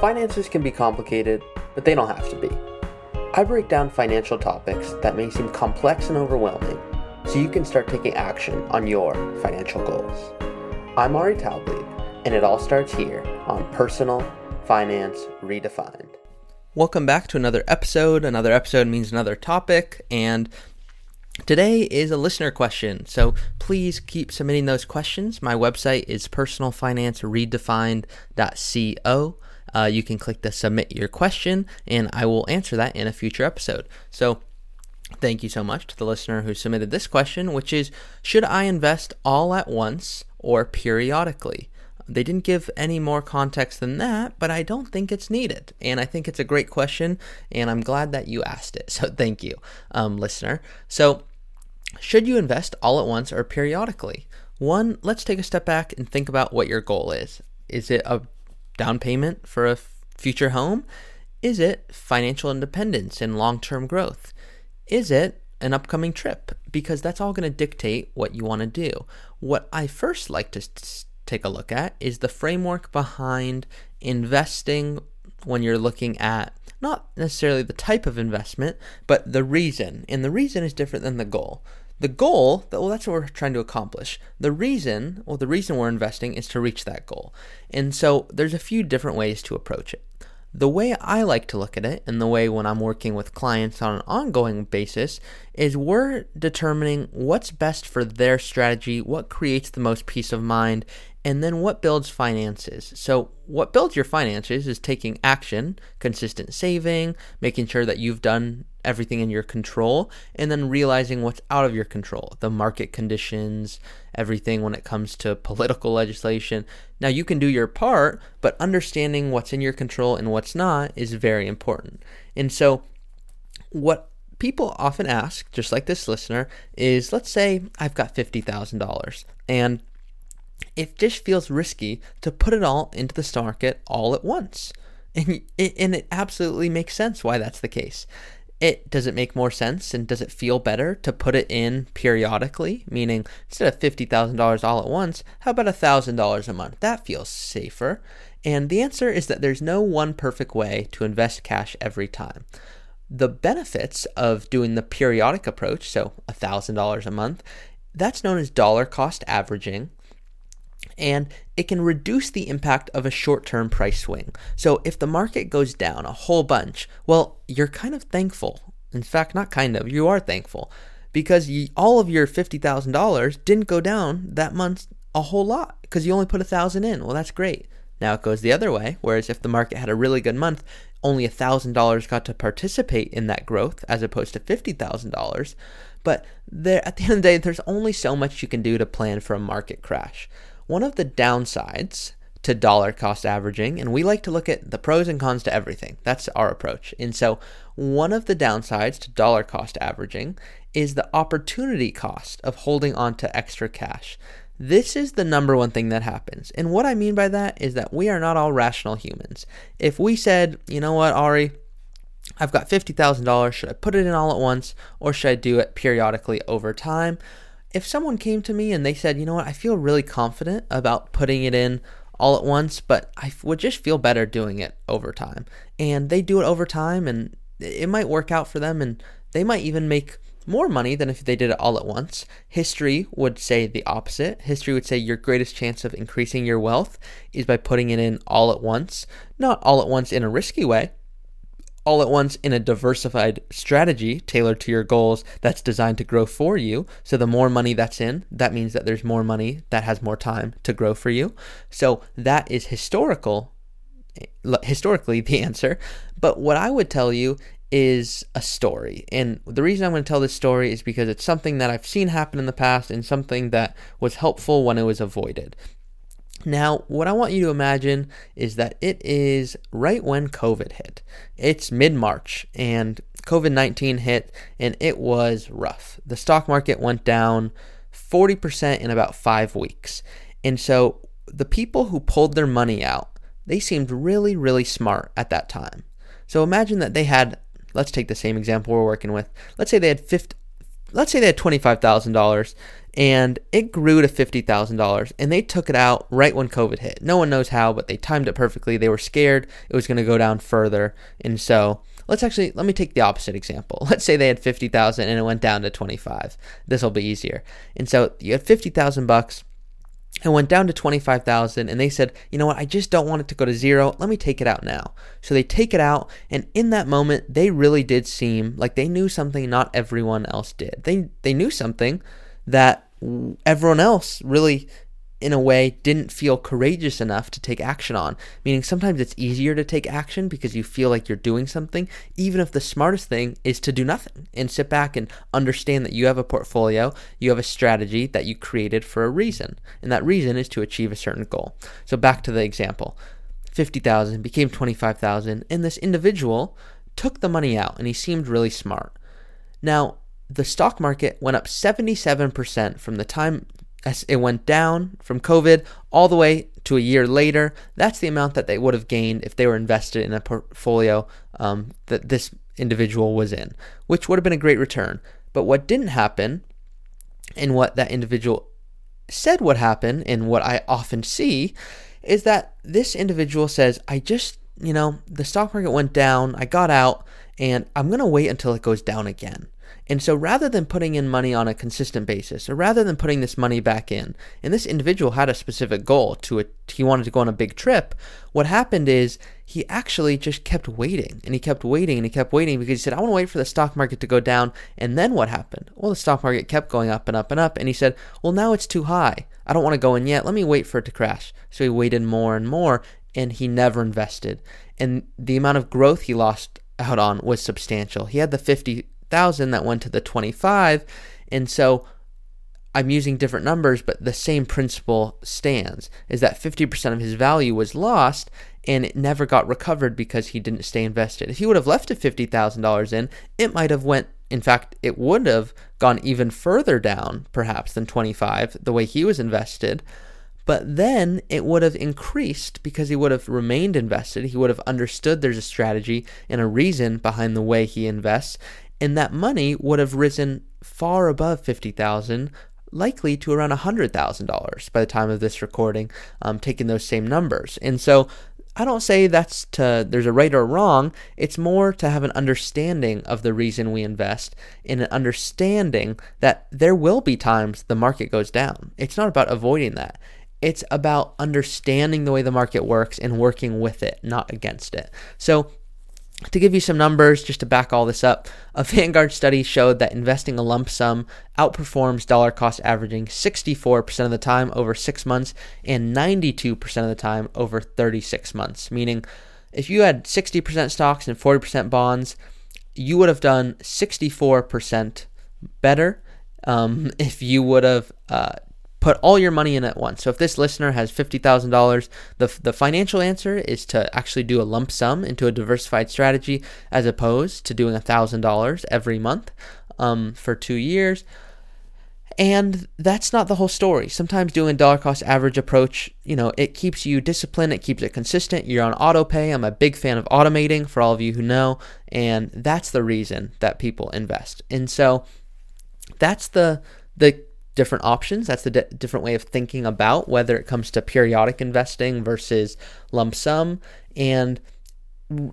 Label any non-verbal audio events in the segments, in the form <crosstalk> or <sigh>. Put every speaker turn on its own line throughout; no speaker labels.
Finances can be complicated, but they don't have to be. I break down financial topics that may seem complex and overwhelming so you can start taking action on your financial goals. I'm Ari Taublieb, and it all starts here on Personal Finance Redefined.
Welcome back to another episode. Another episode means another topic, and Today is a listener question, so please keep submitting those questions. My website is personalfinanceredefined.co. Uh, you can click the submit your question, and I will answer that in a future episode. So, thank you so much to the listener who submitted this question, which is Should I invest all at once or periodically? They didn't give any more context than that, but I don't think it's needed. And I think it's a great question, and I'm glad that you asked it. <laughs> So thank you, um, listener. So, should you invest all at once or periodically? One, let's take a step back and think about what your goal is. Is it a down payment for a future home? Is it financial independence and long term growth? Is it an upcoming trip? Because that's all going to dictate what you want to do. What I first like to take a look at is the framework behind investing when you're looking at not necessarily the type of investment, but the reason. And the reason is different than the goal. The goal, well, that's what we're trying to accomplish. The reason, well, the reason we're investing is to reach that goal. And so there's a few different ways to approach it. The way I like to look at it, and the way when I'm working with clients on an ongoing basis, is we're determining what's best for their strategy, what creates the most peace of mind, and then what builds finances? So, what builds your finances is taking action, consistent saving, making sure that you've done everything in your control, and then realizing what's out of your control the market conditions, everything when it comes to political legislation. Now, you can do your part, but understanding what's in your control and what's not is very important. And so, what people often ask, just like this listener, is let's say I've got $50,000 and it just feels risky to put it all into the stock market all at once. And it, and it absolutely makes sense why that's the case. It does it make more sense and does it feel better to put it in periodically? Meaning instead of fifty thousand dollars all at once, how about a thousand dollars a month? That feels safer. And the answer is that there's no one perfect way to invest cash every time. The benefits of doing the periodic approach, so $1,000 a month, that's known as dollar cost averaging and it can reduce the impact of a short term price swing. So if the market goes down a whole bunch, well, you're kind of thankful. In fact, not kind of, you are thankful because you, all of your $50,000 didn't go down that month a whole lot because you only put a thousand in. Well, that's great. Now it goes the other way, whereas if the market had a really good month, only $1,000 got to participate in that growth as opposed to $50,000. But there, at the end of the day, there's only so much you can do to plan for a market crash. One of the downsides to dollar cost averaging, and we like to look at the pros and cons to everything. That's our approach. And so, one of the downsides to dollar cost averaging is the opportunity cost of holding on to extra cash. This is the number one thing that happens. And what I mean by that is that we are not all rational humans. If we said, you know what, Ari, I've got $50,000, should I put it in all at once or should I do it periodically over time? If someone came to me and they said, you know what, I feel really confident about putting it in all at once, but I would just feel better doing it over time. And they do it over time and it might work out for them and they might even make more money than if they did it all at once. History would say the opposite. History would say your greatest chance of increasing your wealth is by putting it in all at once. Not all at once in a risky way, all at once in a diversified strategy tailored to your goals that's designed to grow for you. So the more money that's in, that means that there's more money that has more time to grow for you. So that is historical eh, historically the <laughs> answer. But what I would tell you is a story. And the reason I'm going to tell this story is because it's something that I've seen happen in the past and something that was helpful when it was avoided. Now, what I want you to imagine is that it is right when COVID hit. It's mid March and COVID 19 hit, and it was rough. The stock market went down 40% in about five weeks. And so the people who pulled their money out, they seemed really, really smart at that time. So imagine that they had, let's take the same example we're working with. Let's say they had 50, let's say they had $25,000 and it grew to $50,000 and they took it out right when COVID hit. No one knows how, but they timed it perfectly. They were scared it was going to go down further. And so let's actually, let me take the opposite example. <laughs> Let's say they had 50,000 and it went down to 25. This will be easier. And so you had 50,000 bucks and went down to 25,000 and they said, "You know what? I just don't want it to go to zero. Let me take it out now." So they take it out and in that moment they really did seem like they knew something not everyone else did. They they knew something that everyone else really in a way didn't feel courageous enough to take action on. Meaning sometimes it's easier to take action because you feel like you're doing something, even if the smartest thing is to do nothing and sit back and understand that you have a portfolio, you have a strategy that you created for a reason. And that reason is to achieve a certain goal. So back to the example 50,000 became 25,000, and this individual took the money out and he seemed really smart. Now, the stock market went up 77% from the time it went down from COVID all the way to a year later. That's the amount that they would have gained if they were invested in a portfolio um, that this individual was in, which would have been a great return. But what didn't happen, and what that individual said would happen, and what I often see, is that this individual says, I just, you know, the stock market went down, I got out, and I'm going to wait until it goes down again. And so rather than putting in money on a consistent basis, or rather than putting this money back in, and this individual had a specific goal to it, he wanted to go on a big trip, what happened is he actually just kept waiting and he kept waiting and he kept waiting because he said, I want to wait for the stock market to go down. And then what happened? Well, the stock market kept going up and up and up. And he said, Well, now it's too high. I don't want to go in yet. Let me wait for it to crash. So he waited more and more and he never invested. And the amount of growth he lost out on was substantial. He had the 50 thousand that went to the 25 and so I'm using different numbers, but the same principle stands is that 50% of his value was lost and it never got recovered because he didn't stay invested. If he would have left it $50,000 in, it might have went in fact, it would have gone even further down perhaps than 25 the way he was invested. But then it would have increased because he would have remained invested. He would have understood there's a strategy and a reason behind the way he invests and that money would have risen far above 50,000 likely to around $100,000 by the time of this recording um, taking those same numbers and so I don't say that's to there's a right or wrong. It's more to have an understanding of the reason we invest and an understanding that there will be times the market goes down. It's not about avoiding that. It's about understanding the way the market works and working with it, not against it. So to give you some numbers, just to back all this up, a <laughs> Vanguard study showed that investing a lump sum outperforms dollar cost averaging 64% of the time over six months and 92% of the time over 36 months. Meaning, if you had 60% stocks and 40% bonds, you would have done 64% better um, <laughs> if you would have uh, put all your money in at once. So if this listener has $50,000, the, the financial answer is to actually do a lump sum into a diversified strategy as opposed to doing $1,000 every month um, for two years. And that's not the whole story. Sometimes doing dollar cost average approach, you know, it keeps you disciplined, it keeps it consistent. You're on auto pay. I'm a big fan of automating for all of you who know, and that's the reason that people invest. And so that's the the different options. That's a different way of thinking about whether it comes to periodic investing versus lump sum. And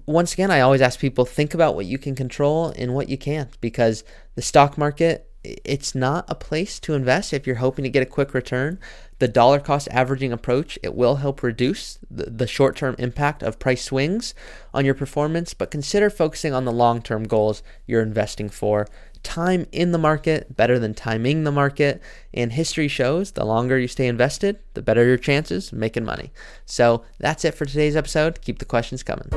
once again, I always ask people think about what you can control and what you can't because the stock market it's not a place to invest if you're hoping to get a quick return. The dollar cost averaging approach, it will help reduce the, the short-term impact of price swings on your performance, but consider focusing on the long-term goals you're investing for time in the market better than timing the market. And history shows the longer you stay invested, the better your chances making money. So that's it for today's episode. Keep the questions coming.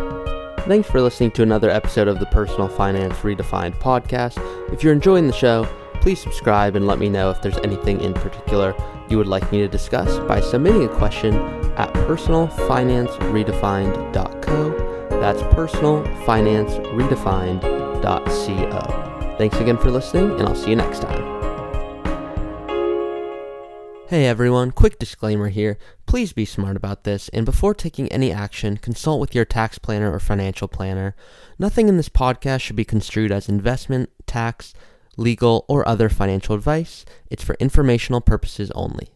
Thanks for listening to another episode of the Personal Finance Redefined podcast. If you're enjoying the show, please subscribe and let me know if there's anything in particular you would like me to discuss by submitting a question at personalfinanceredefined.co. That's personalfinanceredefined.co. Thanks again for listening, and I'll see you next time. Hey everyone, quick disclaimer here. Please be smart about this, and before taking any action, consult with your tax planner or financial planner. Nothing in this podcast should be construed as investment, tax, legal, or other financial advice. It's for informational purposes only.